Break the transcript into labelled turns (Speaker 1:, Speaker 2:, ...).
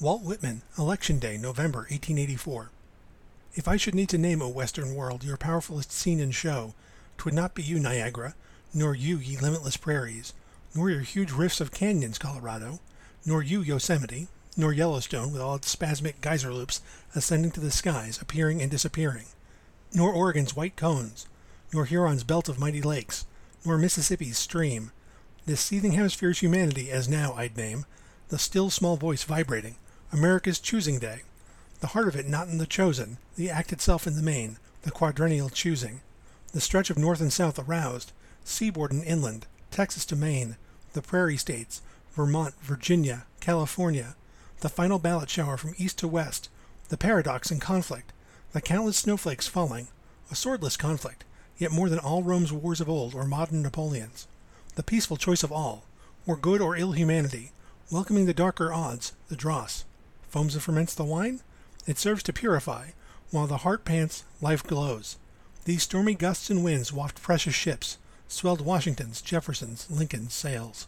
Speaker 1: Walt Whitman, Election Day, November 1884. If I should need to name, O Western world, your powerfulest scene and show, 'twould not be you, Niagara, nor you, ye limitless prairies, nor your huge rifts of canyons, Colorado, nor you, Yosemite, nor Yellowstone with all its spasmic geyser loops ascending to the skies, appearing and disappearing, nor Oregon's white cones, nor Huron's belt of mighty lakes, nor Mississippi's stream. This seething hemisphere's humanity, as now I'd name, the still small voice vibrating, America's choosing day. The heart of it not in the chosen, the act itself in the main, the quadrennial choosing. The stretch of north and south aroused, seaboard and inland, Texas to Maine, the prairie states, Vermont, Virginia, California, the final ballot shower from east to west, the paradox and conflict, the countless snowflakes falling, a swordless conflict, yet more than all Rome's wars of old or modern Napoleon's, the peaceful choice of all, or good or ill humanity, welcoming the darker odds, the dross foams and ferments the wine? It serves to purify. While the heart pants, life glows. These stormy gusts and winds waft precious ships, swelled Washington's, Jefferson's, Lincoln's sails.